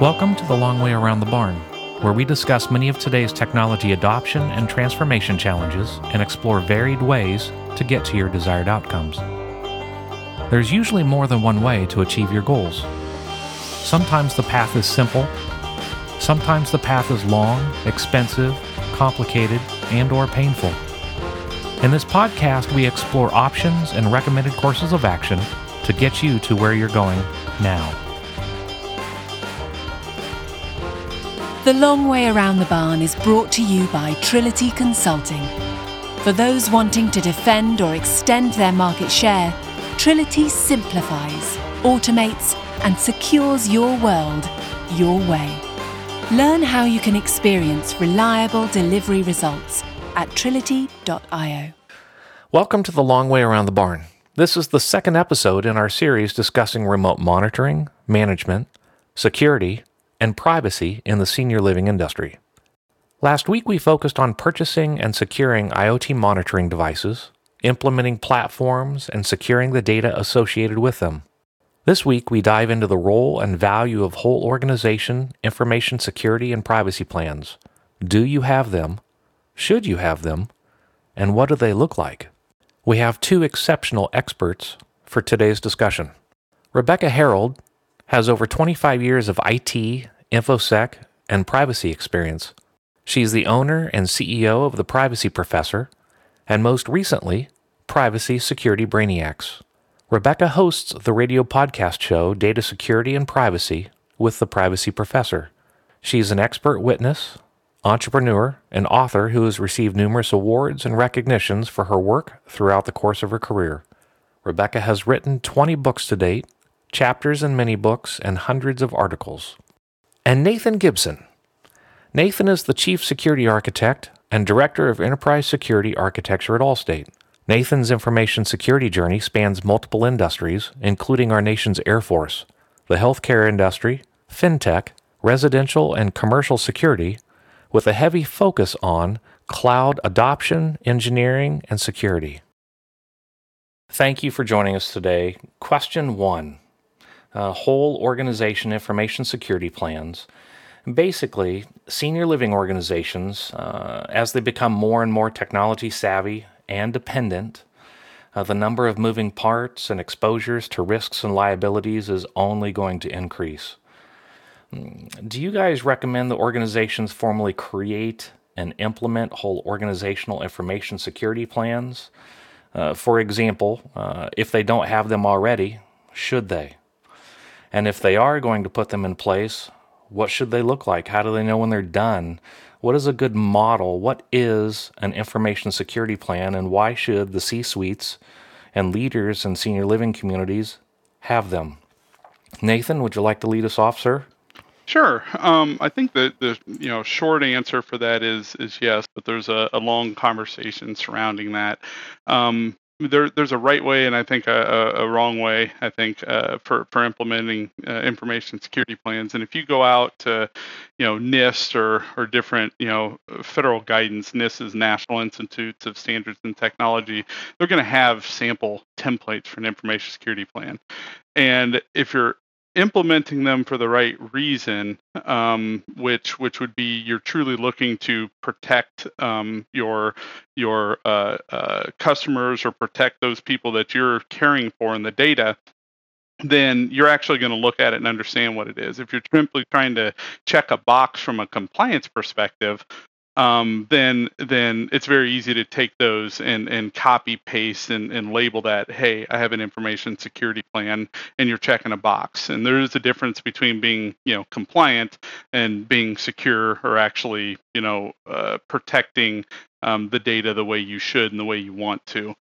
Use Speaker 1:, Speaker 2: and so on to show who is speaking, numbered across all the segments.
Speaker 1: Welcome to the Long Way Around the Barn, where we discuss many of today's technology adoption and transformation challenges and explore varied ways to get to your desired outcomes. There's usually more than one way to achieve your goals. Sometimes the path is simple, sometimes the path is long, expensive, complicated, and or painful. In this podcast, we explore options and recommended courses of action to get you to where you're going now.
Speaker 2: The Long Way Around the Barn is brought to you by Trility Consulting. For those wanting to defend or extend their market share, Trility simplifies, automates, and secures your world your way. Learn how you can experience reliable delivery results at trility.io.
Speaker 1: Welcome to the Long Way Around the Barn. This is the second episode in our series discussing remote monitoring, management, security, and privacy in the senior living industry. Last week, we focused on purchasing and securing IoT monitoring devices, implementing platforms, and securing the data associated with them. This week, we dive into the role and value of whole organization information security and privacy plans. Do you have them? Should you have them? And what do they look like? We have two exceptional experts for today's discussion. Rebecca Herold has over 25 years of IT, InfoSec, and privacy experience. She's the owner and CEO of The Privacy Professor, and most recently, Privacy Security Brainiacs. Rebecca hosts the radio podcast show Data Security and Privacy with The Privacy Professor. She's an expert witness, entrepreneur, and author who has received numerous awards and recognitions for her work throughout the course of her career. Rebecca has written 20 books to date chapters and many books, and hundreds of articles. And Nathan Gibson. Nathan is the Chief Security Architect and Director of Enterprise Security Architecture at Allstate. Nathan's information security journey spans multiple industries, including our nation's Air Force, the healthcare industry, fintech, residential and commercial security, with a heavy focus on cloud adoption, engineering, and security. Thank you for joining us today. Question one uh, whole organization information security plans. Basically, senior living organizations, uh, as they become more and more technology savvy and dependent, uh, the number of moving parts and exposures to risks and liabilities is only going to increase. Mm, do you guys recommend the organizations formally create and implement whole organizational information security plans? Uh, for example, uh, if they don't have them already, should they? And if they are going to put them in place, what should they look like? How do they know when they're done? What is a good model? What is an information security plan? And why should the C suites and leaders in senior living communities have them? Nathan, would you like to lead us off, sir?
Speaker 3: Sure. Um, I think the the you know short answer for that is is yes, but there's a, a long conversation surrounding that. Um, there, there's a right way and I think a, a, wrong way. I think uh, for for implementing uh, information security plans. And if you go out to, you know, NIST or or different you know federal guidance, NIST is National Institutes of Standards and Technology. They're going to have sample templates for an information security plan. And if you're implementing them for the right reason, um, which which would be you're truly looking to protect um, your your uh, uh, customers or protect those people that you're caring for in the data, then you're actually going to look at it and understand what it is. If you're simply trying to check a box from a compliance perspective, um, then then it's very easy to take those and and copy paste and, and label that hey I have an information security plan and you're checking a box. And there is a difference between being you know compliant and being secure or actually you know uh, protecting um, the data the way you should and the way you want to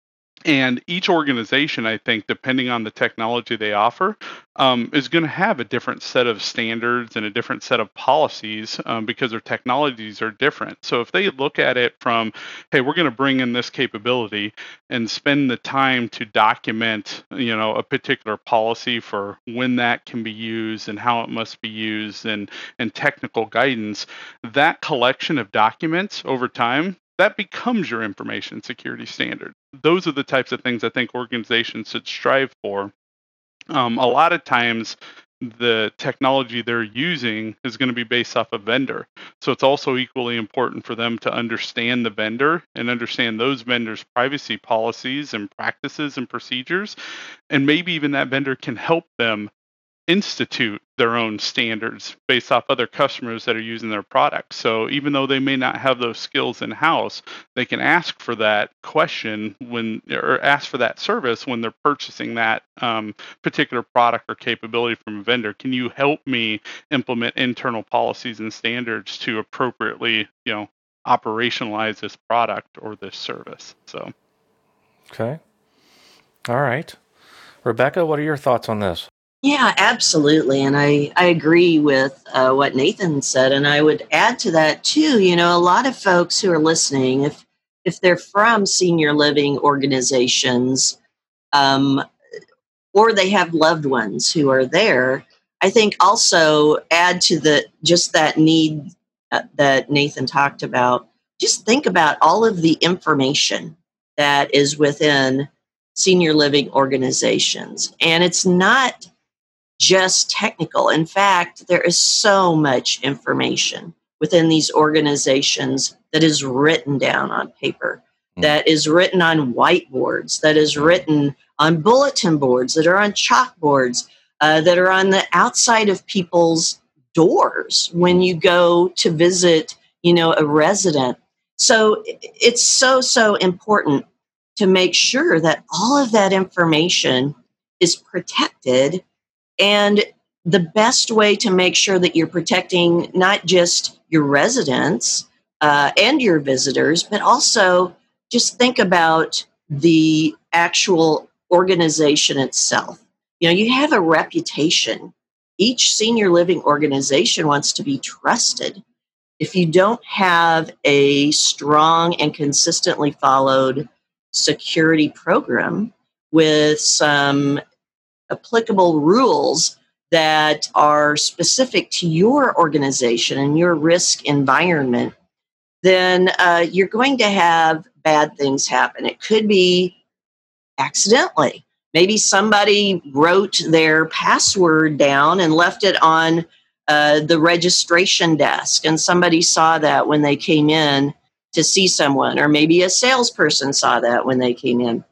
Speaker 3: and each organization i think depending on the technology they offer um, is going to have a different set of standards and a different set of policies um, because their technologies are different. So if they look at it from hey we're going to bring in this capability and spend the time to document you know a particular policy for when that can be used and how it must be used and and technical guidance that collection of documents over time that becomes your information security standard. Those are the types of things I think organizations should strive for. Um, a lot of times, the technology they're using is going to be based off a vendor. So it's also equally important for them to understand the vendor and understand those vendors' privacy policies and practices and procedures. And maybe even that vendor can help them institute their own standards based off other customers that are using their products. So even though they may not have those skills in house, they can ask for that question when or ask for that service when they're purchasing that um, particular product or capability from a vendor. Can you help me implement internal policies and standards to appropriately, you know, operationalize this product or this service? So.
Speaker 1: Okay. All right. Rebecca, what are your thoughts on this?
Speaker 4: Yeah, absolutely. And I, I agree with uh, what Nathan said. And I would add to that too, you know, a lot of folks who are listening, if, if they're from senior living organizations um, or they have loved ones who are there, I think also add to the just that need uh, that Nathan talked about. Just think about all of the information that is within senior living organizations. And it's not just technical. In fact, there is so much information within these organizations that is written down on paper, mm. that is written on whiteboards, that is written on bulletin boards, that are on chalkboards, uh, that are on the outside of people's doors when you go to visit, you know, a resident. So it's so, so important to make sure that all of that information is protected and the best way to make sure that you're protecting not just your residents uh, and your visitors, but also just think about the actual organization itself. You know, you have a reputation. Each senior living organization wants to be trusted. If you don't have a strong and consistently followed security program with some applicable rules that are specific to your organization and your risk environment, then uh, you're going to have bad things happen. It could be accidentally. Maybe somebody wrote their password down and left it on uh, the registration desk, and somebody saw that when they came in to see someone, or maybe a salesperson saw that when they came in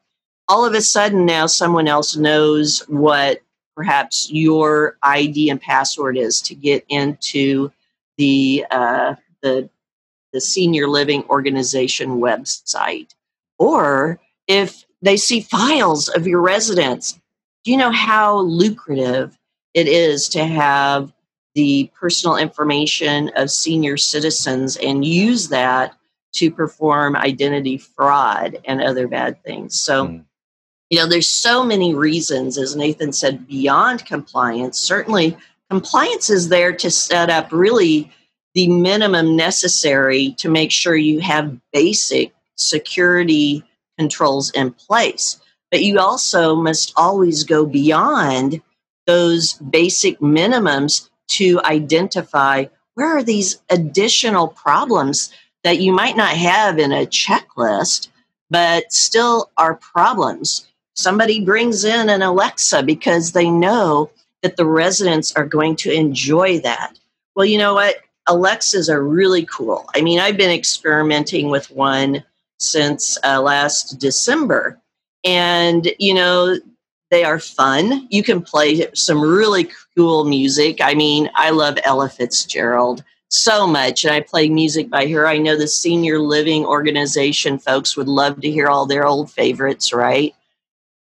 Speaker 4: all of a sudden now someone else knows what perhaps your ID and password is to get into the uh, the the senior living organization website, or if they see files of your residents. Do you know how lucrative it is to have the personal information of senior citizens and use that to perform identity fraud and other bad things? So. Mm you know, there's so many reasons, as Nathan said, beyond compliance. Certainly, compliance is there to set up really the minimum necessary to make sure you have basic security controls in place. But you also must always go beyond those basic minimums to identify where are these additional problems that you might not have in a checklist, but still are problems somebody brings in an Alexa because they know that the residents are going to enjoy that. Well, you know what? Alexas are really cool. I mean, I've been experimenting with one since uh, last December. And, you know, they are fun. You can play some really cool music. I mean, I love Ella Fitzgerald so much, and I play music by her. I know the senior living organization folks would love to hear all their old favorites, right?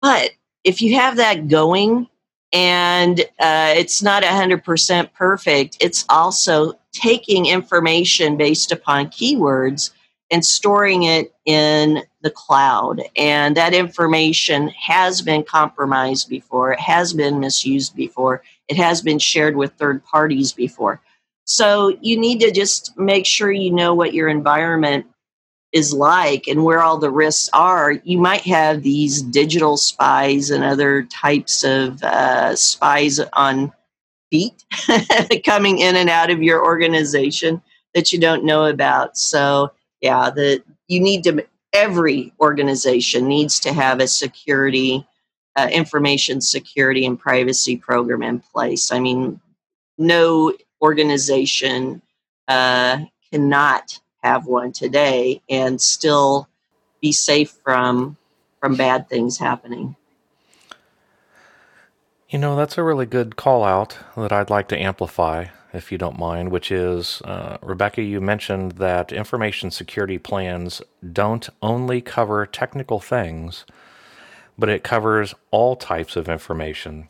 Speaker 4: But if you have that going and uh, it's not 100% perfect, it's also taking information based upon keywords and storing it in the cloud. And that information has been compromised before, it has been misused before, it has been shared with third parties before. So you need to just make sure you know what your environment is like and where all the risks are, you might have these digital spies and other types of uh, spies on feet coming in and out of your organization that you don't know about. So, yeah, the you need to every organization needs to have a security uh, information security and privacy program in place. I mean, no organization uh, cannot have one today and still be safe from from bad things happening.
Speaker 1: You know, that's a really good call out that I'd like to amplify, if you don't mind, which is uh, Rebecca, you mentioned that information security plans don't only cover technical things, but it covers all types of information.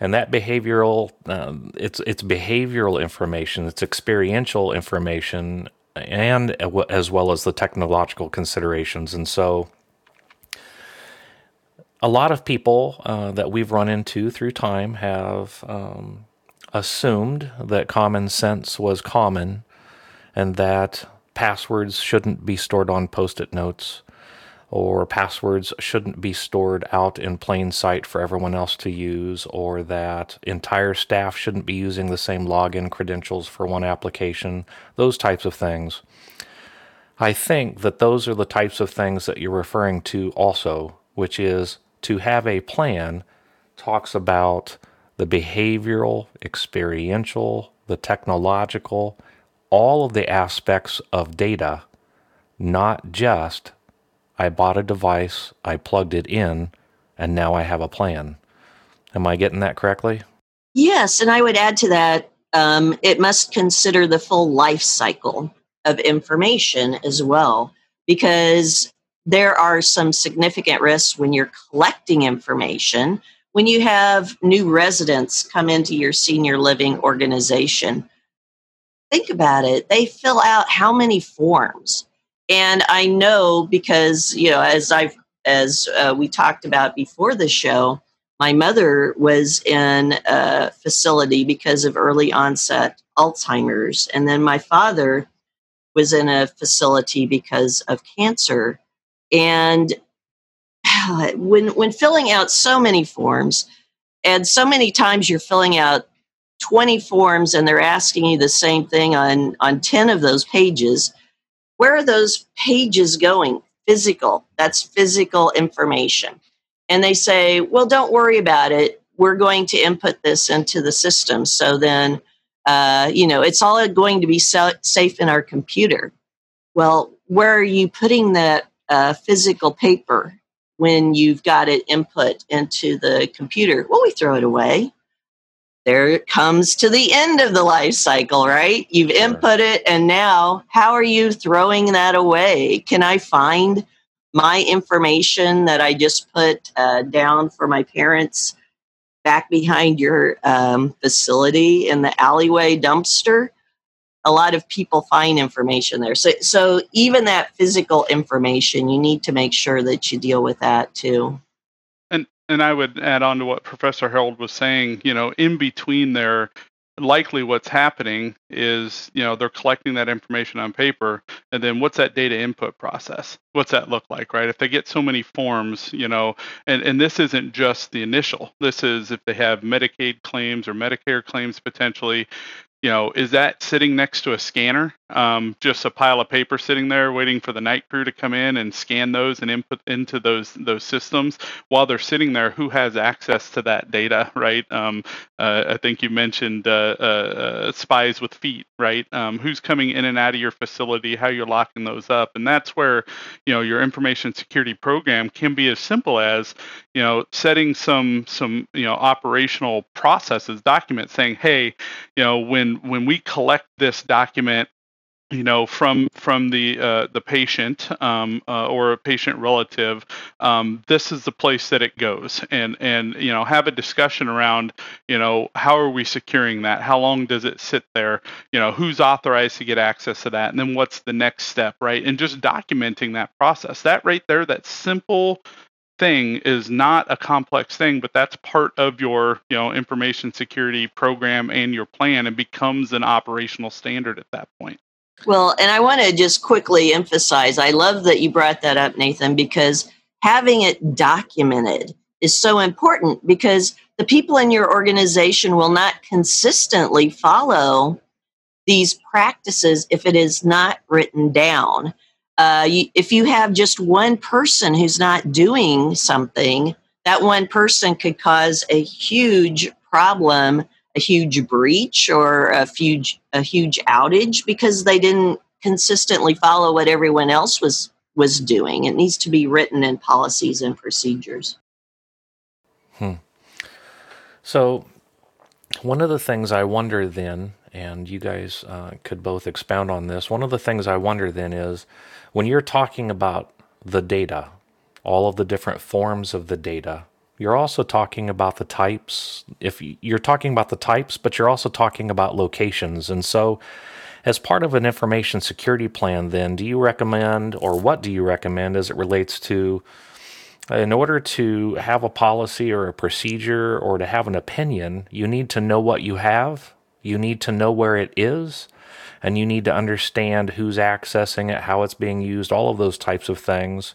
Speaker 1: And that behavioral, um, it's, it's behavioral information, it's experiential information, and as well as the technological considerations. And so, a lot of people uh, that we've run into through time have um, assumed that common sense was common and that passwords shouldn't be stored on post it notes or passwords shouldn't be stored out in plain sight for everyone else to use, or that entire staff shouldn't be using the same login credentials for one application, those types of things. I think that those are the types of things that you're referring to also, which is to have a plan talks about the behavioral, experiential, the technological, all of the aspects of data, not just I bought a device, I plugged it in, and now I have a plan. Am I getting that correctly?
Speaker 4: Yes, and I would add to that um, it must consider the full life cycle of information as well, because there are some significant risks when you're collecting information. When you have new residents come into your senior living organization, think about it. They fill out how many forms? And I know because, you know, as I've, as uh, we talked about before the show, my mother was in a facility because of early onset Alzheimer's. And then my father was in a facility because of cancer. And when when filling out so many forms, and so many times you're filling out 20 forms and they're asking you the same thing on on 10 of those pages, where are those pages going? Physical. That's physical information. And they say, well, don't worry about it. We're going to input this into the system. So then, uh, you know, it's all going to be so- safe in our computer. Well, where are you putting that uh, physical paper when you've got it input into the computer? Well, we throw it away. There it comes to the end of the life cycle, right? You've input it, and now how are you throwing that away? Can I find my information that I just put uh, down for my parents back behind your um, facility in the alleyway dumpster? a lot of people find information there. So, so even that physical information, you need to make sure that you deal with that too.
Speaker 3: And I would add on to what Professor Herold was saying. You know, in between there, likely what's happening is you know they're collecting that information on paper and then what's that data input process what's that look like right if they get so many forms you know and and this isn't just the initial this is if they have medicaid claims or medicare claims potentially you know, is that sitting next to a scanner, um, just a pile of paper sitting there waiting for the night crew to come in and scan those and input into those those systems while they're sitting there? Who has access to that data, right? Um, uh, I think you mentioned uh, uh, uh spies with feet, right? Um, who's coming in and out of your facility? How you're locking those up, and that's where you know your information security program can be as simple as you know setting some some you know operational processes, documents saying, hey, you know when when when we collect this document you know from from the uh, the patient um, uh, or a patient relative um, this is the place that it goes. And and you know have a discussion around you know how are we securing that? How long does it sit there? You know who's authorized to get access to that? And then what's the next step right? And just documenting that process. That right there that simple thing is not a complex thing, but that's part of your, you know, information security program and your plan and becomes an operational standard at that point.
Speaker 4: Well, and I want to just quickly emphasize I love that you brought that up, Nathan, because having it documented is so important because the people in your organization will not consistently follow these practices if it is not written down uh, you, if you have just one person who's not doing something, that one person could cause a huge problem, a huge breach, or a huge a huge outage because they didn't consistently follow what everyone else was was doing. It needs to be written in policies and procedures.
Speaker 1: Hmm. So, one of the things I wonder then, and you guys uh, could both expound on this, one of the things I wonder then is when you're talking about the data, all of the different forms of the data, you're also talking about the types. If you're talking about the types, but you're also talking about locations. And so, as part of an information security plan, then, do you recommend, or what do you recommend as it relates to, in order to have a policy or a procedure or to have an opinion, you need to know what you have, you need to know where it is, and you need to understand who's accessing it, how it's being used, all of those types of things.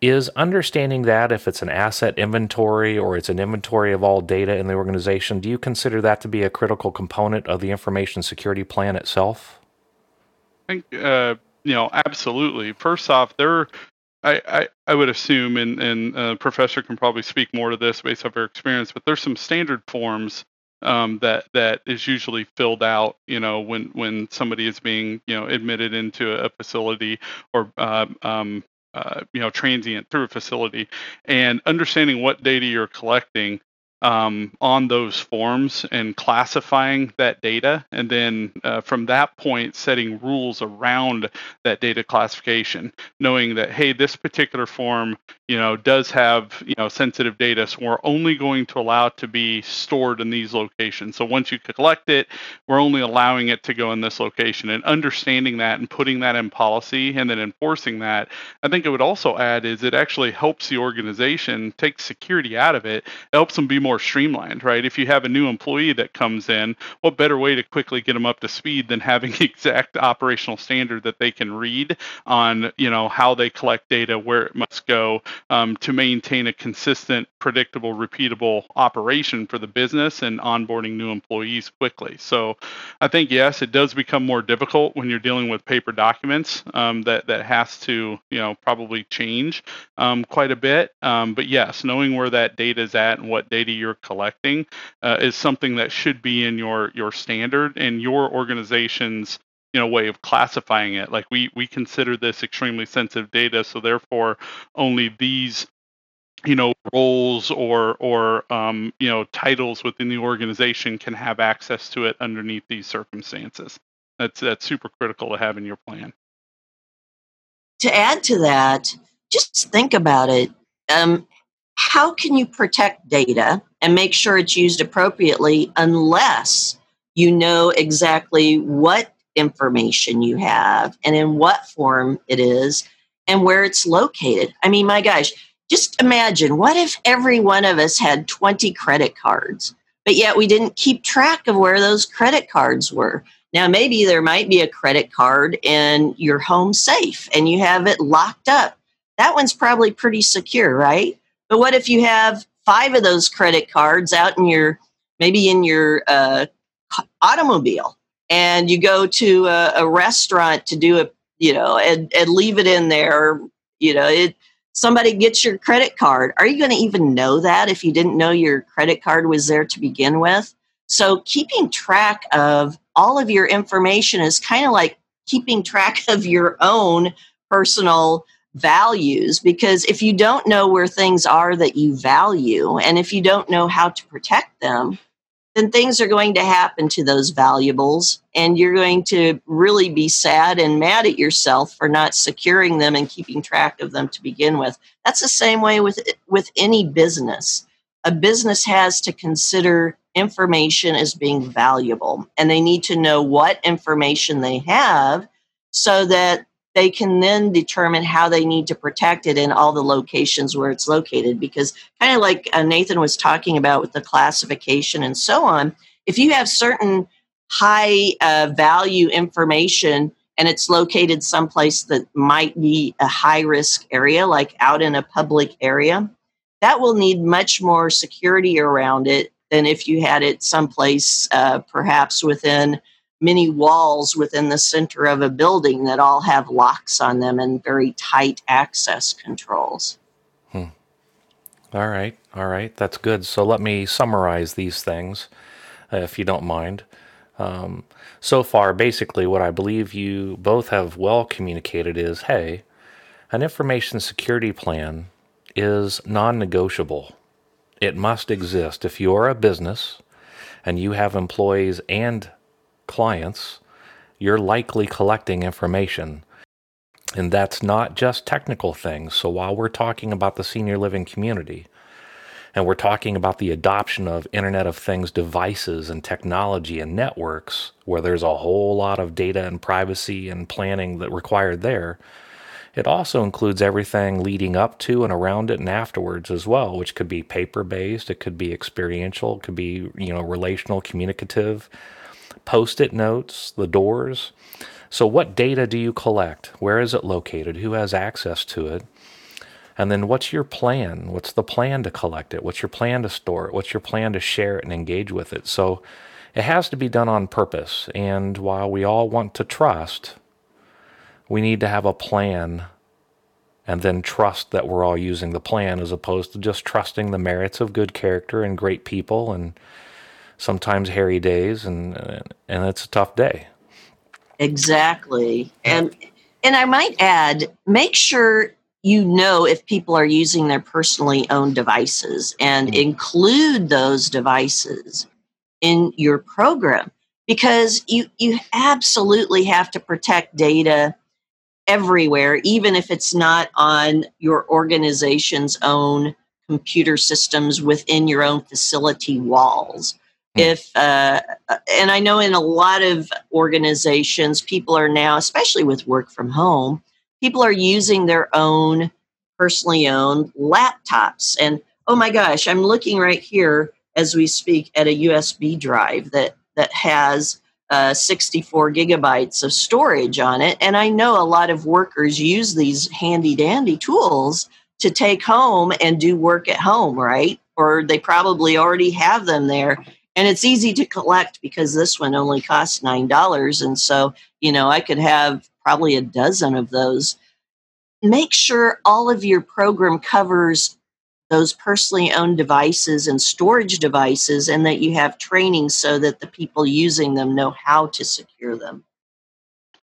Speaker 1: Is understanding that if it's an asset inventory or it's an inventory of all data in the organization, do you consider that to be a critical component of the information security plan itself?
Speaker 3: I think, uh, you know, absolutely. First off, there, I, I, I would assume, and, and uh, professor can probably speak more to this based off her experience, but there's some standard forms um, that that is usually filled out, you know, when when somebody is being, you know, admitted into a facility or uh, um, uh, you know transient through a facility. And understanding what data you're collecting um, on those forms and classifying that data, and then uh, from that point, setting rules around that data classification, knowing that hey, this particular form, you know, does have you know sensitive data, so we're only going to allow it to be stored in these locations. So once you collect it, we're only allowing it to go in this location, and understanding that and putting that in policy and then enforcing that, I think it would also add is it actually helps the organization take security out of it, it helps them be more more streamlined, right? If you have a new employee that comes in, what better way to quickly get them up to speed than having exact operational standard that they can read on, you know, how they collect data, where it must go um, to maintain a consistent, predictable, repeatable operation for the business and onboarding new employees quickly. So, I think yes, it does become more difficult when you're dealing with paper documents um, that that has to, you know, probably change um, quite a bit. Um, but yes, knowing where that data is at and what data you're collecting uh, is something that should be in your your standard and your organization's you know way of classifying it. Like we we consider this extremely sensitive data so therefore only these you know roles or or um, you know titles within the organization can have access to it underneath these circumstances. That's that's super critical to have in your plan.
Speaker 4: To add to that just think about it. Um, how can you protect data and make sure it's used appropriately unless you know exactly what information you have and in what form it is and where it's located. I mean, my gosh, just imagine what if every one of us had 20 credit cards, but yet we didn't keep track of where those credit cards were? Now, maybe there might be a credit card in your home safe and you have it locked up. That one's probably pretty secure, right? But what if you have five of those credit cards out in your maybe in your uh, automobile? And you go to a, a, restaurant to do a you know and, and leave it in there you know it somebody gets your credit card. Are you going to even know that if you didn't know your credit card was there to begin with? So keeping track of all of your information is kind of like keeping track of your own personal values because if you don't know where things are that you value and if you don't know how to protect them then things are going to happen to those valuables and you're going to really be sad and mad at yourself for not securing them and keeping track of them to begin with. That's the same way with with any business. A business has to consider information as being valuable and they need to know what information they have so that they can then determine how they need to protect it in all the locations where it's located. Because, kind of like uh, Nathan was talking about with the classification and so on, if you have certain high uh, value information and it's located someplace that might be a high risk area, like out in a public area, that will need much more security around it than if you had it someplace uh, perhaps within many walls within the center of a building that all have locks on them and very tight access controls. Hmm.
Speaker 1: All right, all right, that's good. So let me summarize these things, uh, if you don't mind. Um, so far, basically, what I believe you both have well communicated is hey, an information security plan is non negotiable. It must exist. If you're a business and you have employees and clients, you're likely collecting information. And that's not just technical things. So while we're talking about the senior living community, and we're talking about the adoption of Internet of Things devices and technology and networks, where there's a whole lot of data and privacy and planning that required there. It also includes everything leading up to and around it and afterwards as well, which could be paper based, it could be experiential, it could be, you know, relational, communicative, post it notes, the doors. So, what data do you collect? Where is it located? Who has access to it? And then, what's your plan? What's the plan to collect it? What's your plan to store it? What's your plan to share it and engage with it? So, it has to be done on purpose. And while we all want to trust, we need to have a plan and then trust that we're all using the plan as opposed to just trusting the merits of good character and great people and sometimes hairy days and and it's a tough day.
Speaker 4: Exactly. And and I might add, make sure you know if people are using their personally owned devices and mm. include those devices in your program because you you absolutely have to protect data everywhere even if it's not on your organization's own computer systems within your own facility walls. If uh, and i know in a lot of organizations people are now especially with work from home people are using their own personally owned laptops. And oh my gosh i'm looking right here as we speak at a usb drive that that has uh, 64 gigabytes of storage on it. And i know a lot of workers use these handy dandy tools to take home and do work at home right? Or they probably already have them there and it's easy to collect because this one only costs nine dollars. And so you know i could have probably a dozen of those. Make sure all of your program covers those personally owned devices and storage devices and that you have training so that the people using them know how to secure them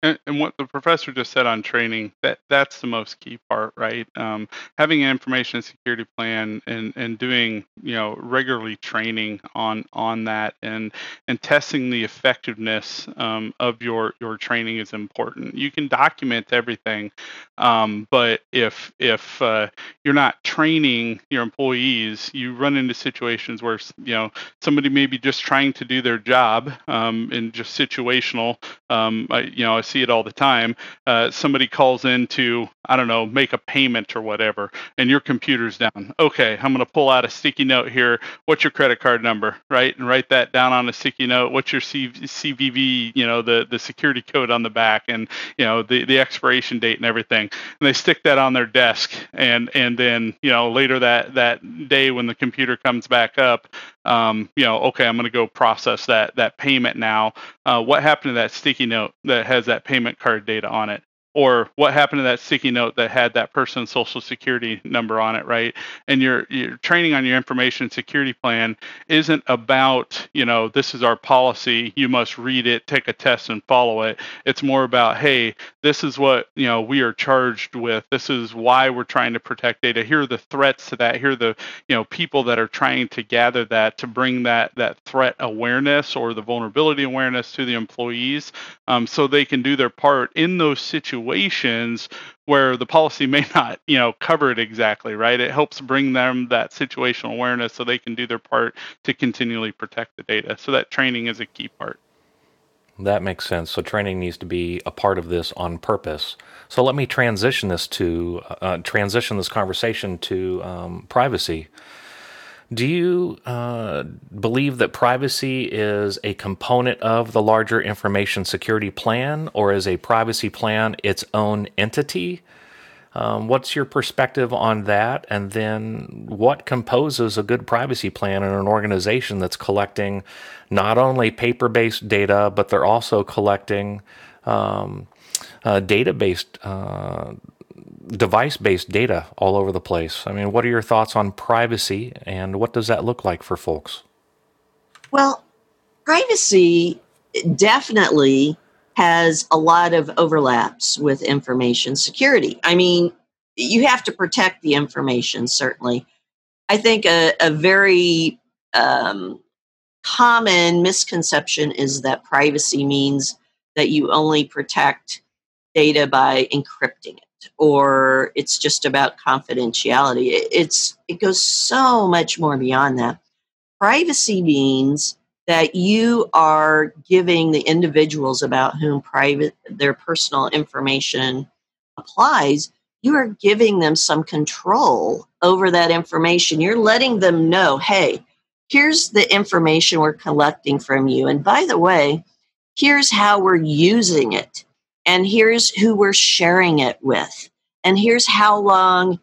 Speaker 3: and, and, what the professor just said on training, that that's the most key part, right? Um, having an information security plan and, and doing, you know, regularly training on on that and and testing the effectiveness um, of your your training is important. You can document everything, um, but if if uh, you're not training your employees, you run into situations where you know somebody may be just trying to do their job um, and just situational. Um, you know, see it all the time. Uh, somebody calls in to, I don't know, make a payment or whatever, and your computer's down. Okay, I'm going to pull out a sticky note here. What's your credit card number, right? And write that down on a sticky note. What's your CVV, you know, the, the security code on the back and, you know, the, the expiration date and everything. And they stick that on their desk. And, and then, you know, later that, that day when the computer comes back up, um, you know, okay, I'm going to go process that that payment now. Uh, what happened to that sticky note that has that payment card data on it? Or what happened to that sticky note that had that person's social security number on it right? And your your training on your information security plan isn't about you know this is our policy you must read it take a test and follow it. It's more about hey this is what you know we are charged with. This is why we're trying to protect data. Here are the threats to that. Here are the you know people that are trying to gather that to bring that that threat awareness or the vulnerability awareness to the employees um, so they can do their part in those situations situations where the policy may not, you know, cover it exactly, right? It helps bring them that situational awareness so they can do their part to continually protect the data. So that training is a key part.
Speaker 1: That makes sense. So training needs to be a part of this on purpose. So let me transition this to uh, transition this conversation to um, privacy. Do you uh, believe that privacy is a component of the larger information security plan, or is a privacy plan its own entity? Um, what's your perspective on that? And then what composes a good privacy plan in an organization that's collecting not only paper based data, but they're also collecting um, uh, data based uh, device based data all over the place. I mean, what are your thoughts on privacy and what does that look like for folks?
Speaker 4: Well, privacy definitely has a lot of overlaps with information security. I mean, you have to protect the information, certainly. I think a, a very um, common misconception is that privacy means that you only protect data by encrypting it or it's just about confidentiality. It's it goes so much more beyond that. Privacy means that you are giving the individuals about whom private their personal information applies you are giving them some control over that information. You're letting them know hey here's the information we're collecting from you. And by the way here's how we're using it and here's who we're sharing it with and here's how long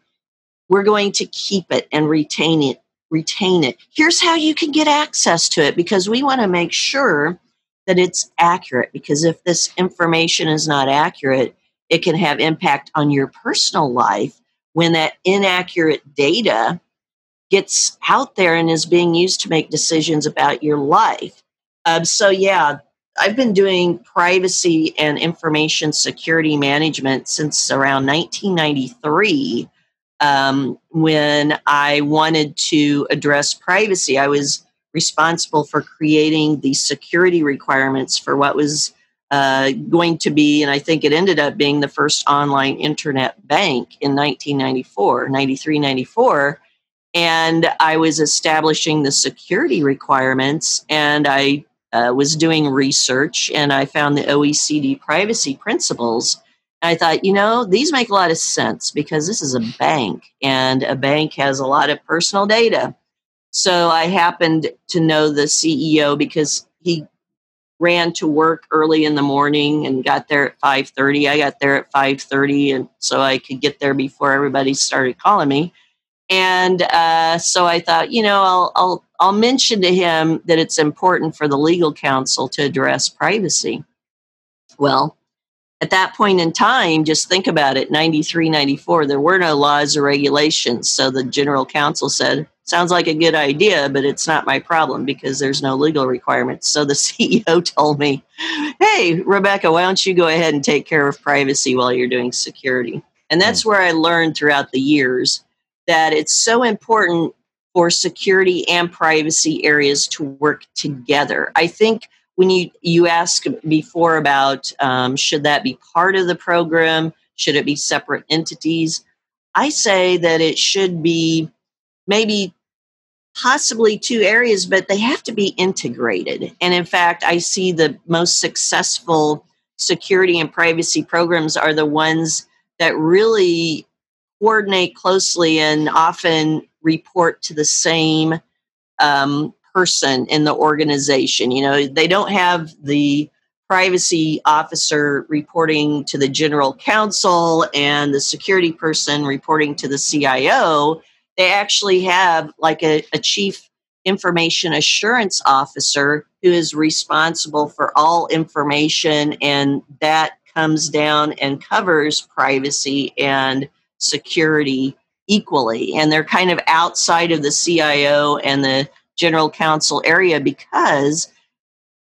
Speaker 4: we're going to keep it and retain it retain it. Here's how you can get access to it because we want to make sure that it's accurate because if this information is not accurate it can have impact on your personal life when that inaccurate data gets out there and is being used to make decisions about your life. Um, so yeah I've been doing privacy and information security management since around 1993 um, when I wanted to address privacy. I was responsible for creating the security requirements for what was uh, going to be, and I think it ended up being the first online internet bank in 1994, 93, 94. And I was establishing the security requirements, and I uh, was doing research and I found the OECD privacy principles. I thought, you know, these make a lot of sense because this is a bank and a bank has a lot of personal data. So I happened to know the CEO because he ran to work early in the morning and got there at 5:30. I got there at 5:30 and so I could get there before everybody started calling me. And uh, so I thought, you know, I'll, I'll I'll mention to him that it's important for the legal counsel to address privacy. Well, at that point in time, just think about it 93, 94, there were no laws or regulations. So the general counsel said, Sounds like a good idea, but it's not my problem because there's no legal requirements. So the CEO told me, Hey, Rebecca, why don't you go ahead and take care of privacy while you're doing security? And that's hmm. where I learned throughout the years that it's so important for security and privacy areas to work together. I think when you you ask before about um, should that be part of the program, should it be separate entities? I say that it should be maybe possibly two areas, but they have to be integrated. And in fact, I see the most successful security and privacy programs are the ones that really coordinate closely and often report to the same um, person in the organization. You know, they don't have the privacy officer reporting to the general counsel and the security person reporting to the CIO. They actually have like a, a chief information assurance officer who is responsible for all information, and that comes down and covers privacy and security equally. And they're kind of outside of the CIO and the general counsel area because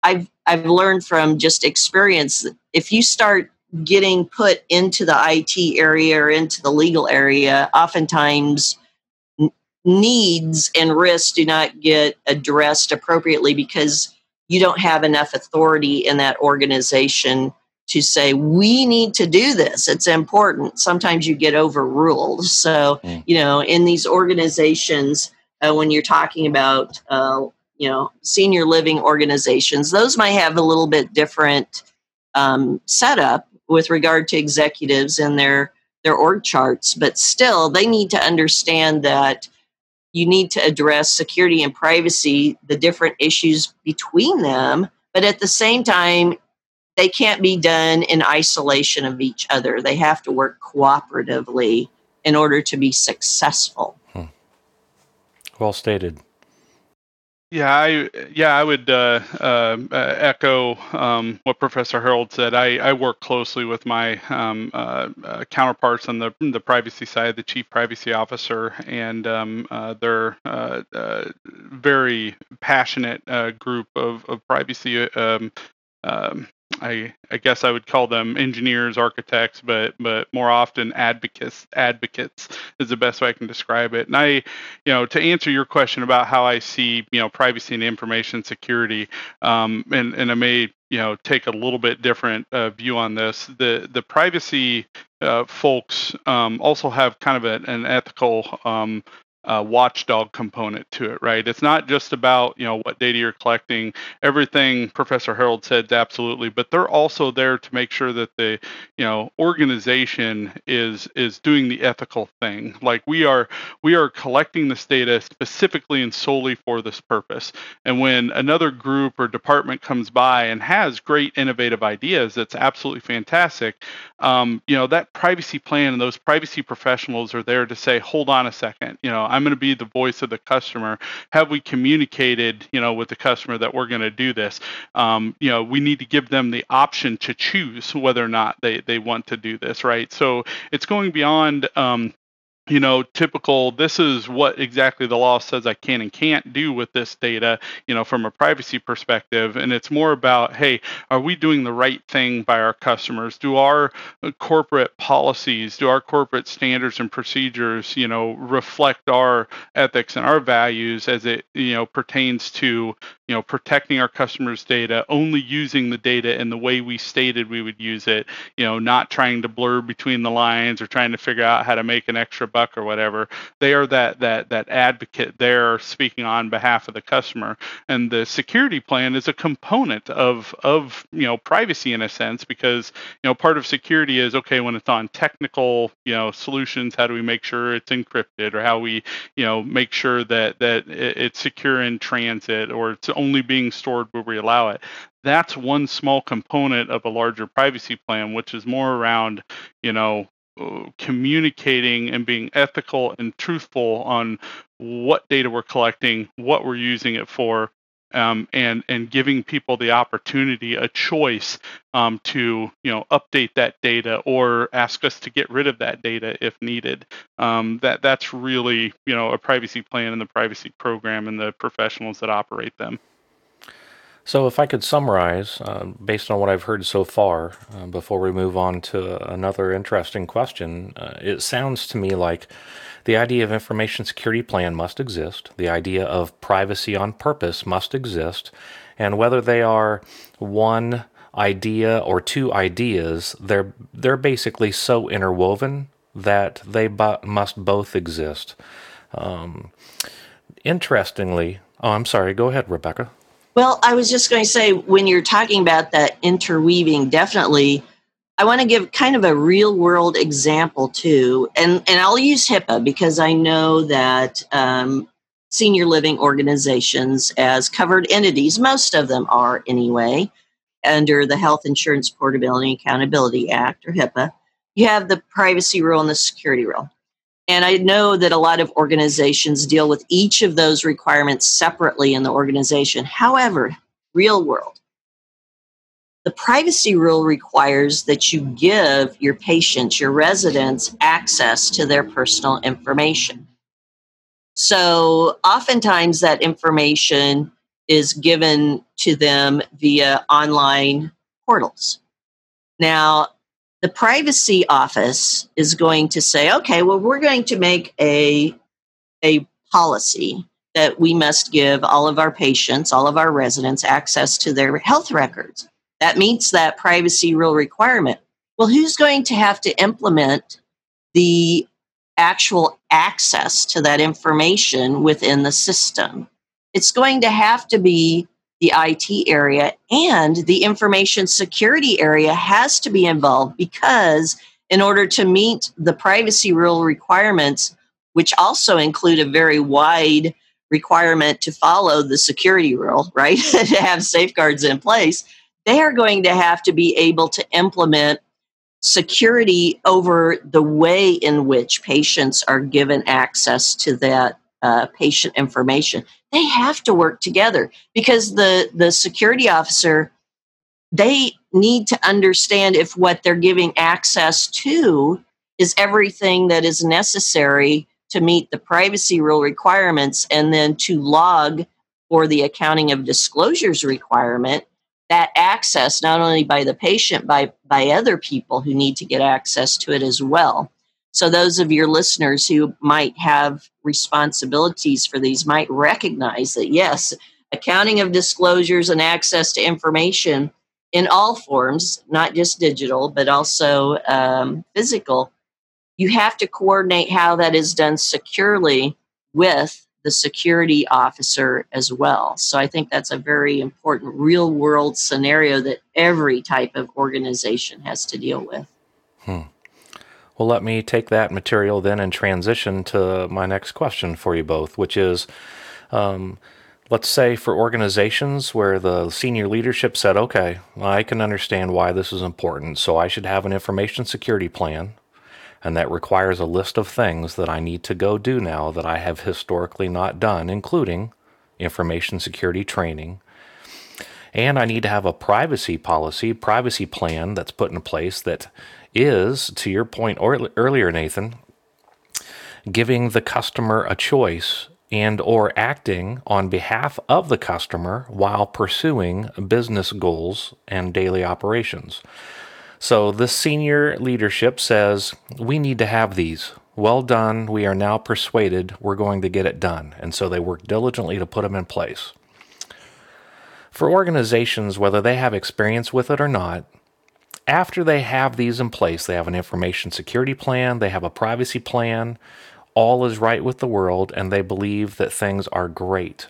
Speaker 4: I've I've learned from just experience if you start getting put into the IT area or into the legal area, oftentimes needs and risks do not get addressed appropriately because you don't have enough authority in that organization to say we need to do this. It's important. Sometimes you get overruled. So mm. you know in these organizations uh, when you're talking about uh, you know senior living organizations those might have a little bit different um, setup with regard to executives and their their org charts but still they need to understand that you need to address security and privacy the different issues between them but at the same time they can't be done in isolation of each other. They have to work cooperatively in order to be successful. Hmm.
Speaker 1: Well stated.
Speaker 3: Yeah, I yeah I would uh, uh, uh, echo um, what Professor Herold said. I, I work closely with my um, uh, uh, counterparts on the the privacy side, the chief privacy officer, and um, uh, they're a very passionate group of of privacy um, um, I, I guess I would call them engineers, architects, but but more often advocates. Advocates is the best way I can describe it. And I, you know, to answer your question about how I see, you know, privacy and information security, um, and and I may you know take a little bit different uh, view on this. The the privacy uh, folks um, also have kind of a, an ethical um, uh, watchdog component to it, right? It's not just about you know what data you're collecting. Everything Professor Herold said, absolutely, but they're also there to make sure that the you know organization is is doing the ethical thing. Like we are we are collecting this data specifically and solely for this purpose. And when another group or department comes by and has great innovative ideas, that's absolutely fantastic. Um, you know that privacy plan and those privacy professionals are there to say, hold on a second, you know I'm going to be the voice of the customer. Have we communicated, you know, with the customer that we're going to do this? Um, you know, we need to give them the option to choose whether or not they they want to do this, right? So it's going beyond um, you know, typical, this is what exactly the law says I can and can't do with this data, you know, from a privacy perspective. And it's more about, hey, are we doing the right thing by our customers? Do our uh, corporate policies, do our corporate standards and procedures, you know, reflect our ethics and our values as it, you know, pertains to, you know, protecting our customers' data, only using the data in the way we stated we would use it, you know, not trying to blur between the lines or trying to figure out how to make an extra buck or whatever. They are that that that advocate there speaking on behalf of the customer. And the security plan is a component of of you know privacy in a sense because you know part of security is okay when it's on technical you know solutions how do we make sure it's encrypted or how we you know make sure that that it's secure in transit or it's only being stored where we allow it that's one small component of a larger privacy plan which is more around you know communicating and being ethical and truthful on what data we're collecting, what we're using it for, um, and and giving people the opportunity, a choice um, to you know update that data or ask us to get rid of that data if needed. Um, that that's really you know a privacy plan and the privacy program and the professionals that operate them.
Speaker 1: So, if I could summarize, uh, based on what I've heard so far, uh, before we move on to another interesting question, uh, it sounds to me like the idea of information security plan must exist, the idea of privacy on purpose must exist, and whether they are one idea or two ideas, they're they're basically so interwoven that they bu- must both exist. Um, interestingly, oh, I'm sorry. Go ahead, Rebecca.
Speaker 4: Well, I was just going to say when you're talking about that interweaving, definitely, I want to give kind of a real world example too, and and I'll use HIPAA because I know that um, senior living organizations as covered entities, most of them are anyway, under the Health Insurance Portability and Accountability Act or HIPAA. You have the privacy rule and the security rule. And I know that a lot of organizations deal with each of those requirements separately in the organization. However, real world, the privacy rule requires that you give your patients, your residents, access to their personal information. So oftentimes that information is given to them via online portals. Now, the privacy office is going to say, okay, well, we're going to make a, a policy that we must give all of our patients, all of our residents, access to their health records. That meets that privacy rule requirement. Well, who's going to have to implement the actual access to that information within the system? It's going to have to be the IT area and the information security area has to be involved because in order to meet the privacy rule requirements, which also include a very wide requirement to follow the security rule, right? to have safeguards in place, they are going to have to be able to implement security over the way in which patients are given access to that uh, patient information. They have to work together because the the security officer they need to understand if what they're giving access to is everything that is necessary to meet the privacy rule requirements and then to log for the accounting of disclosures requirement that access not only by the patient by by other people who need to get access to it as well so those of your listeners who might have responsibilities for these might recognize that yes accounting of disclosures and access to information in all forms not just digital but also um, physical you have to coordinate how that is done securely with the security officer as well. So I think that's a very important real world scenario that every type of organization has to deal with.
Speaker 1: Hmm. Well, let me take that material then and transition to my next question for you both, which is um, let's say for organizations where the senior leadership said, okay, I can understand why this is important, so I should have an information security plan and that requires a list of things that I need to go do now that I have historically not done, including information security training. And I need to have a privacy policy, privacy plan that's put in place that is, to your point earlier, Nathan, giving the customer a choice and or acting on behalf of the customer while pursuing business goals and daily operations. So this senior leadership says, we need to have these. Well done. We are now persuaded we're going to get it done. And so they work diligently to put them in place. For organizations, whether they have experience with it or not, after they have these in place, they have an information security plan, they have a privacy plan, all is right with the world, and they believe that things are great.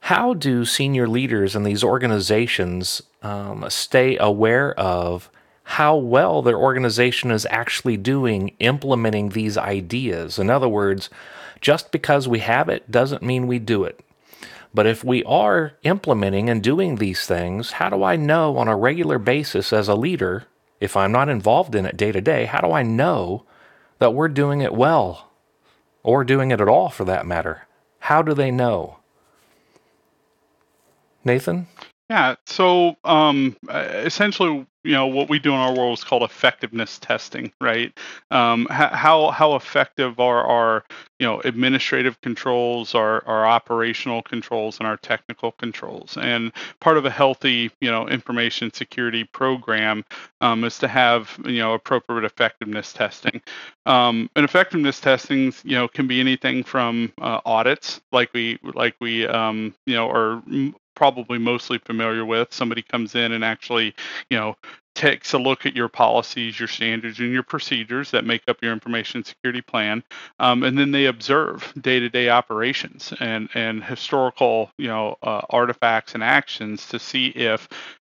Speaker 1: How do senior leaders in these organizations um, stay aware of how well their organization is actually doing implementing these ideas? In other words, just because we have it doesn't mean we do it. But if we are implementing and doing these things, how do I know on a regular basis as a leader, if I'm not involved in it day to day, how do I know that we're doing it well or doing it at all for that matter? How do they know? Nathan?
Speaker 3: Yeah. So um, essentially, you know, what we do in our world is called effectiveness testing, right? Um, how how effective are our you know administrative controls, our our operational controls, and our technical controls? And part of a healthy you know information security program um, is to have you know appropriate effectiveness testing. Um, and effectiveness testing, you know, can be anything from uh, audits, like we like we um, you know are probably mostly familiar with. Somebody comes in and actually, you know, takes a look at your policies, your standards, and your procedures that make up your information security plan, um, and then they observe day-to-day operations and and historical, you know, uh, artifacts and actions to see if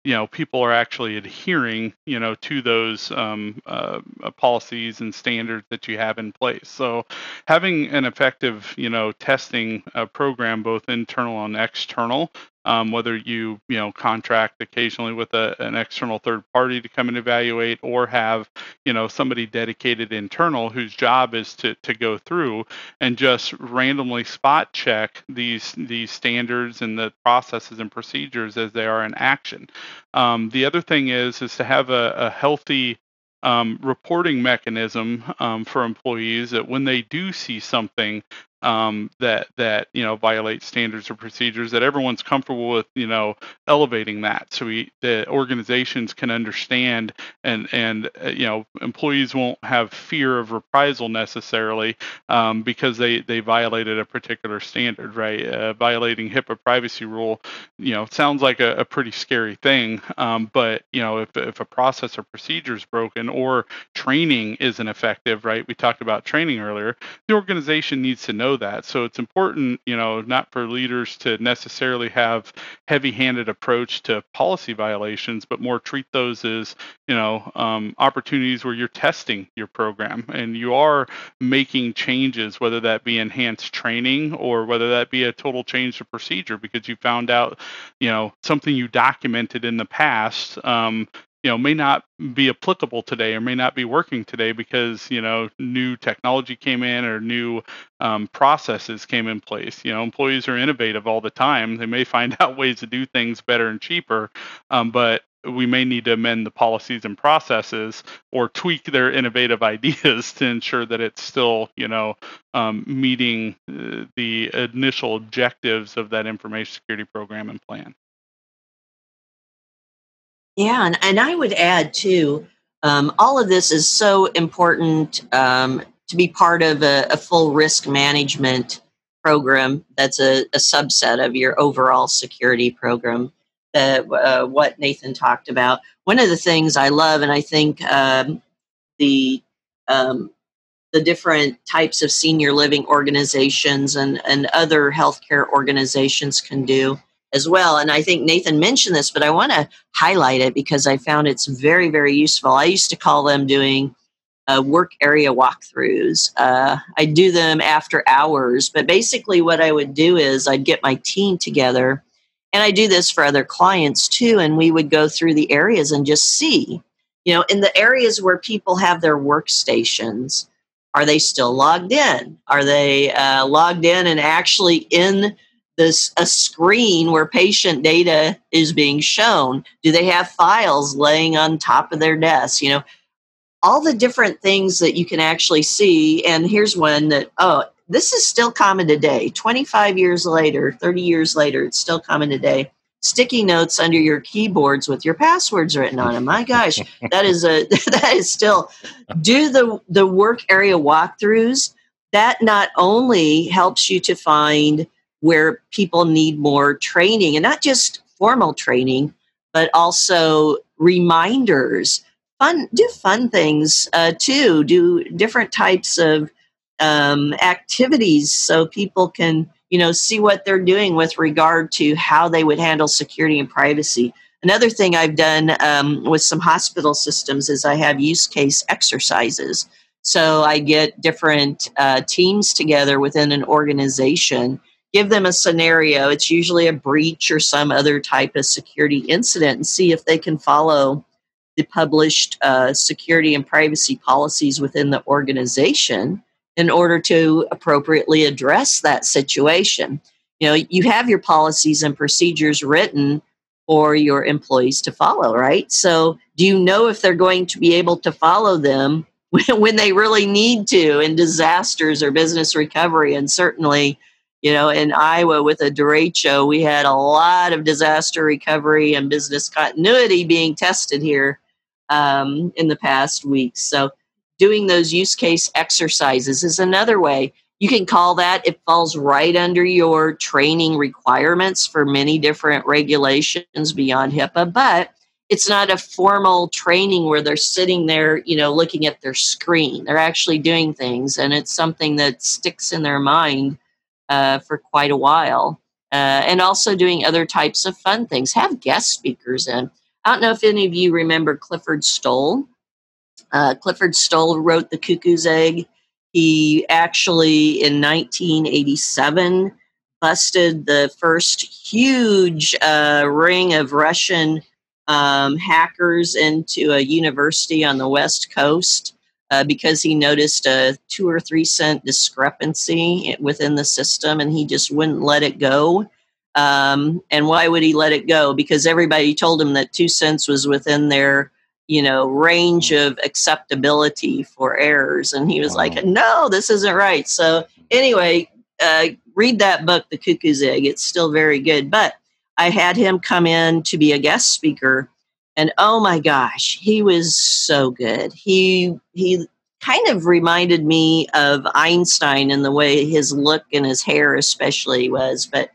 Speaker 3: you know people are actually adhering you know to those um, uh, policies and standards that you have in place so having an effective you know testing uh, program both internal and external um, whether you you know contract occasionally with a, an external third party to come and evaluate or have you know somebody dedicated internal whose job is to to go through and just randomly spot check these these standards and the processes and procedures as they are in action. Um, the other thing is is to have a, a healthy um, reporting mechanism um, for employees that when they do see something um, that that you know violate standards or procedures that everyone's comfortable with you know elevating that. So we the organizations can understand and and uh, you know employees won't have fear of reprisal necessarily um, because they they violated a particular standard right? Uh, violating HIPAA privacy rule you know sounds like a, a pretty scary thing um, but you know if, if a process or procedure is broken or training isn't effective right? We talked about training earlier. The organization needs to know know that. So it's important, you know, not for leaders to necessarily have heavy-handed approach to policy violations, but more treat those as, you know, um, opportunities where you're testing your program and you are making changes, whether that be enhanced training or whether that be a total change to procedure because you found out, you know, something you documented in the past um, you know may not be applicable today or may not be working today because you know new technology came in or new um, processes came in place. You know employees are innovative all the time. They may find out ways to do things better and cheaper um, but we may need to amend the policies and processes or tweak their innovative ideas to ensure that it's still you know um, meeting uh, the initial objectives of that information security program and plan
Speaker 4: yeah, and, and I would add too, um, all of this is so important um, to be part of a, a, full risk management program that's a, a, subset of your overall security program. Uh, uh, what Nathan talked about. One of the things I love, and I think um, the um, the different types of senior living organizations and, and other healthcare organizations can do as well. And I think Nathan mentioned this, but I want to highlight it because I found it's very, very useful. I used to call them doing uh, work area walkthroughs. Uh, I do them after hours, but basically, what I would do is I'd get my team together, and I do this for other clients too, and we would go through the areas and just see, you know, in the areas where people have their workstations. Are they still logged in? Are they uh, logged in and actually in this a screen where patient data is being shown. Do they have files laying on top of their desk? You know all the different things that you can actually see. And here's one that oh this is still common today. 25 years later 30 years later it's still common today. Sticky notes under your keyboards with your passwords written on them my gosh that is a that is still do the the work area walkthroughs that not only helps you to find where people need more training and not just formal training, but also reminders. Fun, do fun things uh, too. Do different types of um, activities so people can, you know, see what they're doing with regard to how they would handle security and privacy. Another thing I've done um, with some hospital systems is I have use case exercises. So I get different uh, teams together within an organization give them a scenario. It's usually a breach or some other type of security incident and see if they can follow the published uh, security and privacy policies within the organization in order to appropriately address that situation. You know, you have your policies and procedures written for your employees to follow, right? So, do you know if they're going to be able to follow them when they really need to in disasters or business recovery? And certainly, you know, in Iowa with a derecho, we had a lot of disaster recovery and business continuity being tested here um, in the past weeks. So, doing those use case exercises is another way. You can call that, it falls right under your training requirements for many different regulations beyond HIPAA, but it's not a formal training where they're sitting there, you know, looking at their screen. They're actually doing things, and it's something that sticks in their mind uh, for quite a while. Uh, and also doing other types of fun things. Have guest speakers in. I don't know if any of you remember Clifford Stoll. Uh, Clifford Stoll wrote The Cuckoo's Egg. He actually, in 1987, busted the first huge uh, ring of Russian um, hackers into a university on the West Coast uh, because he noticed a two or three cent discrepancy within the system and he just wouldn't let it go. Um, and why would he let it go? Because everybody told him that two cents was within their you know range of acceptability for errors and he was like no this isn't right so anyway uh, read that book the cuckoo's egg it's still very good but i had him come in to be a guest speaker and oh my gosh he was so good. He he kind of reminded me of einstein in the way his look and his hair especially was but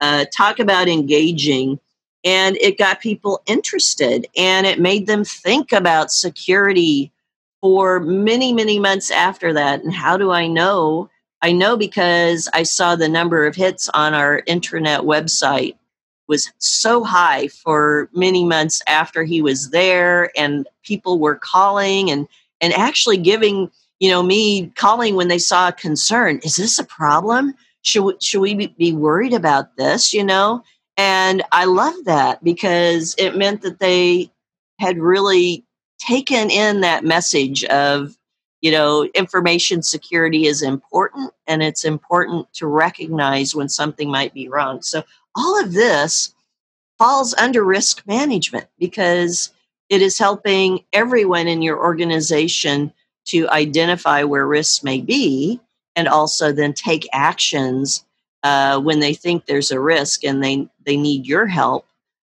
Speaker 4: uh, talk about engaging. And it got people interested and it made them think about security for many many months after that. And how do i know? I know because i saw the number of hits on our internet website was so high for many months after he was there and people were calling and and actually giving you know me calling when they saw a concern is this a problem? Should we, should we be worried about this? you know? And i love that because it meant that they had really taken in that message of you know information security is important and it's important to recognize when something might be wrong. So all of this falls under risk management because it is helping everyone in your organization to identify where risks may be and also then take actions uh, when they think there's a risk and they, they need your help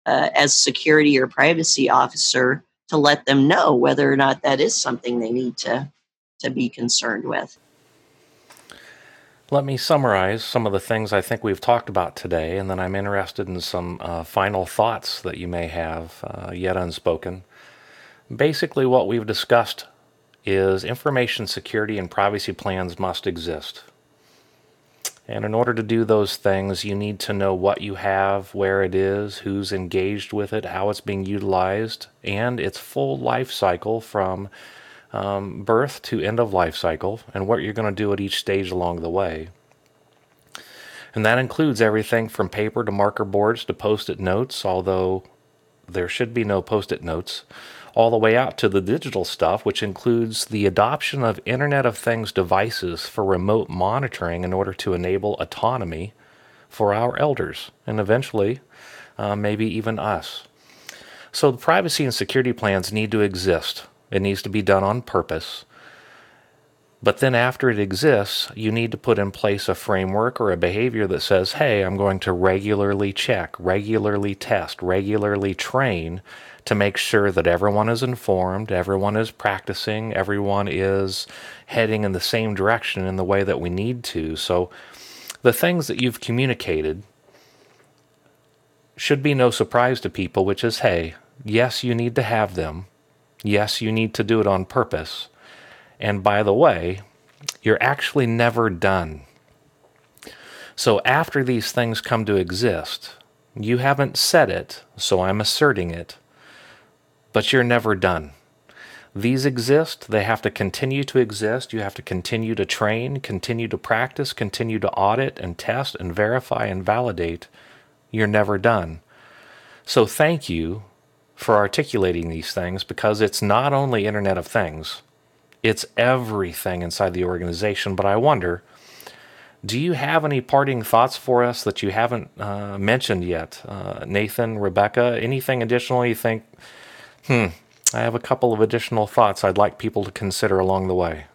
Speaker 4: uh, as security or privacy officer to let them know whether or not that is something they need to, to be concerned with.
Speaker 1: Let me summarize some of the things I think we've talked about today, and then I'm interested in some uh, final thoughts that you may have uh, yet unspoken. Basically, what we've discussed is information security and privacy plans must exist. And in order to do those things, you need to know what you have, where it is, who's engaged with it, how it's being utilized, and its full life cycle from um, birth to end of life cycle, and what you're going to do at each stage along the way. And that includes everything from paper to marker boards to post it notes, although there should be no post it notes all the way out to the digital stuff, which includes the adoption of Internet of Things devices for remote monitoring in order to enable autonomy for our elders and eventually uh, maybe even us. So, the privacy and security plans need to exist. It needs to be done on purpose. But then, after it exists, you need to put in place a framework or a behavior that says, hey, I'm going to regularly check, regularly test, regularly train to make sure that everyone is informed, everyone is practicing, everyone is heading in the same direction in the way that we need to. So the things that you've communicated should be no surprise to people, which is hey, yes, you need to have them. Yes, you need to do it on purpose. And by the way, you're actually never done. So after these things come to exist, you haven't said it, so I'm asserting it but you're never done. These exist, they have to continue to exist. You have to continue to train, continue to practice, continue to audit and test and verify and validate. You're never done. So, thank you for articulating these things because it's not only Internet of Things, it's everything inside the organization. But I wonder, do you have any parting thoughts for us that you haven't uh, mentioned yet? Uh, Nathan, Rebecca, anything additional you think Hmm. I have a couple of additional thoughts I'd like people to consider along the way.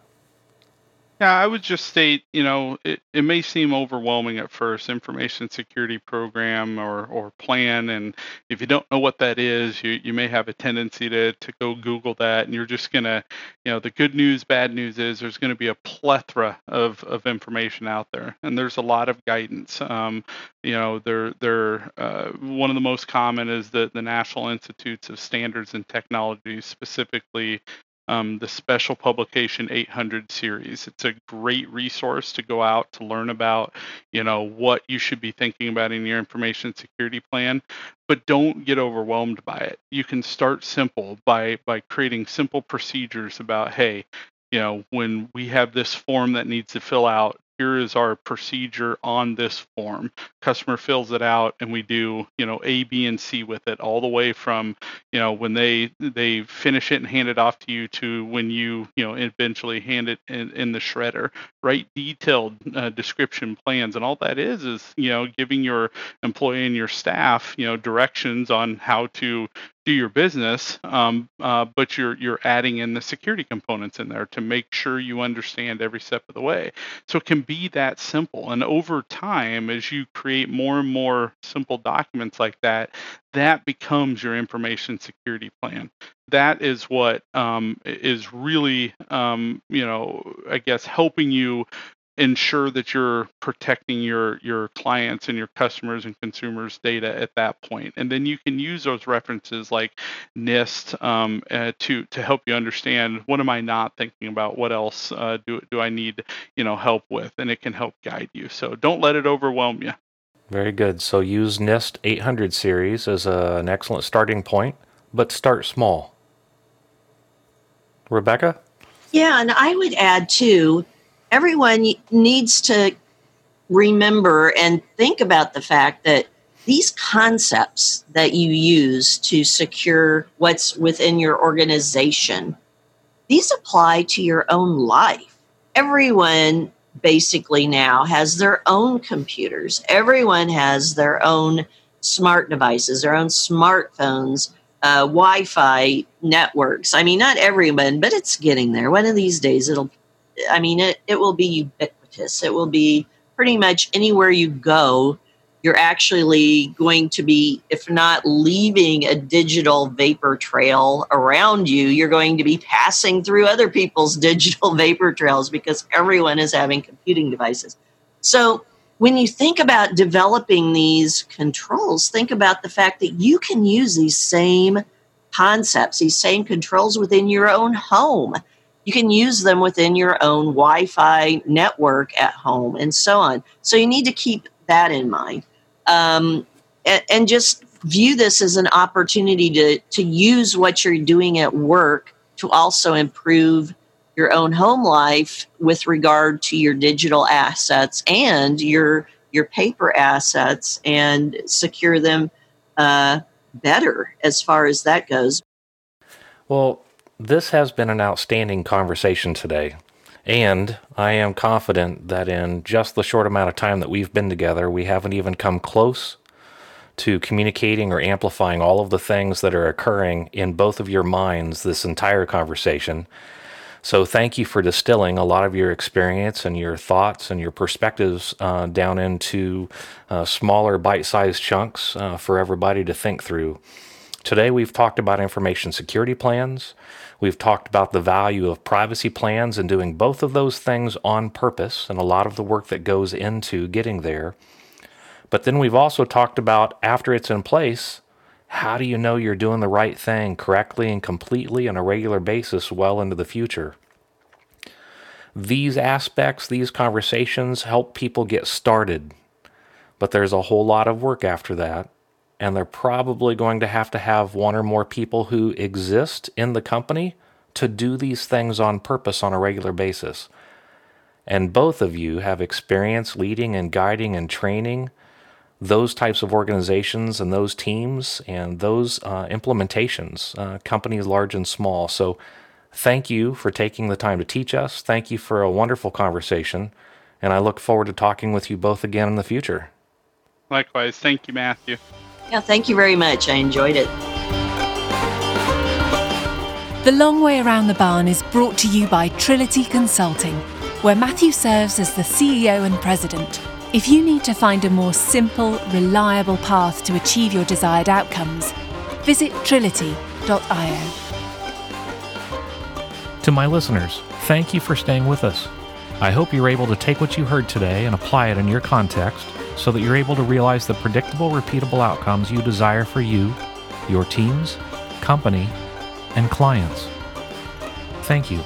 Speaker 3: Yeah, I would just state, you know, it, it may seem overwhelming at first, information security program or, or plan. And if you don't know what that is, you, you may have a tendency to, to go Google that and you're just going to, you know, the good news, bad news is there's going to be a plethora of, of information out there. And there's a lot of guidance. Um, you know, they're, they're uh, one of the most common is the, the National Institutes of Standards and Technology, specifically um, the special publication 800 series. It's a great resource to go out to learn about, you know, what you should be thinking about in your information security plan. But don't get overwhelmed by it. You can start simple by by creating simple procedures about, hey, you know, when we have this form that needs to fill out, here is our procedure on this form. Customer fills it out, and we do you know A, B, and C with it all the way from you know when they they finish it and hand it off to you to when you you know eventually hand it in, in the shredder. Write detailed uh, description plans, and all that is is you know giving your employee and your staff you know directions on how to do your business, um, uh, but you're you're adding in the security components in there to make sure you understand every step of the way. So it can be that simple. And over time, as you create more and more simple documents like that, that becomes your information security plan. That is what um, is really, um, you know, I guess helping you ensure that you're protecting your your clients and your customers and consumers data at that point. And then you can use those references like nist um, uh, to to help you understand what am i not thinking about? What else uh, do, do i need you know help with? And it can help guide you. So don't let it overwhelm you.
Speaker 1: Very good. So use nist 800 series as a, an excellent starting point but start small. Rebecca?
Speaker 4: Yeah and i would add too everyone needs to remember and think about the fact that these concepts that you use to secure what's within your organization, these apply to your own life. Everyone basically now has their own computers. Everyone has their own smart devices, their own smartphones, uh, Wi-Fi networks. I mean, not everyone, but it's getting there. One of these days, it'll. I mean, it it will be ubiquitous. It will be pretty much anywhere you go. You're actually going to be, if not leaving a digital vapor trail around you, you're going to be passing through other people's digital vapor trails because everyone is having computing devices. So when you think about developing these controls, think about the fact that you can use these same concepts, these same controls within your own home. You can use them within your own Wi Fi network at home and so on. So you need to keep that in mind. Um, and, and just view this as an opportunity to, to use what you're doing at work to also improve your own home life with regard to your digital assets and your your paper assets and secure them uh, better as far as that goes.
Speaker 1: Well, this has been an outstanding conversation today. And I am confident that in just the short amount of time that we've been together, we haven't even come close to communicating or amplifying all of the things that are occurring in both of your minds this entire conversation. So thank you for distilling a lot of your experience and your thoughts and your perspectives uh, down into uh, smaller bite sized chunks uh, for everybody to think through. Today, we've talked about information security plans. We've talked about the value of privacy plans and doing both of those things on purpose and a lot of the work that goes into getting there. But then we've also talked about after it's in place, how do you know you're doing the right thing correctly and completely on a regular basis well into the future? These aspects, these conversations help people get started, but there's a whole lot of work after that. And they're probably going to have to have one or more people who exist in the company to do these things on purpose on a regular basis. And both of you have experience leading and guiding and training those types of organizations and those teams and those uh, implementations, uh, companies large and small. So, thank you for taking the time to teach us. Thank you for a wonderful conversation. And I look forward to talking with you both again in the future.
Speaker 3: Likewise. Thank you, Matthew.
Speaker 4: Yeah, thank you very much. I enjoyed it.
Speaker 2: The Long Way Around the Barn is brought to you by Trility Consulting, where Matthew serves as the CEO and president. If you need to find a more simple, reliable path to achieve your desired outcomes, visit trility.io.
Speaker 1: To my listeners, thank you for staying with us. I hope you're able to take what you heard today and apply it in your context so that you're able to realize the predictable, repeatable outcomes you desire for you, your teams, company, and clients. Thank you.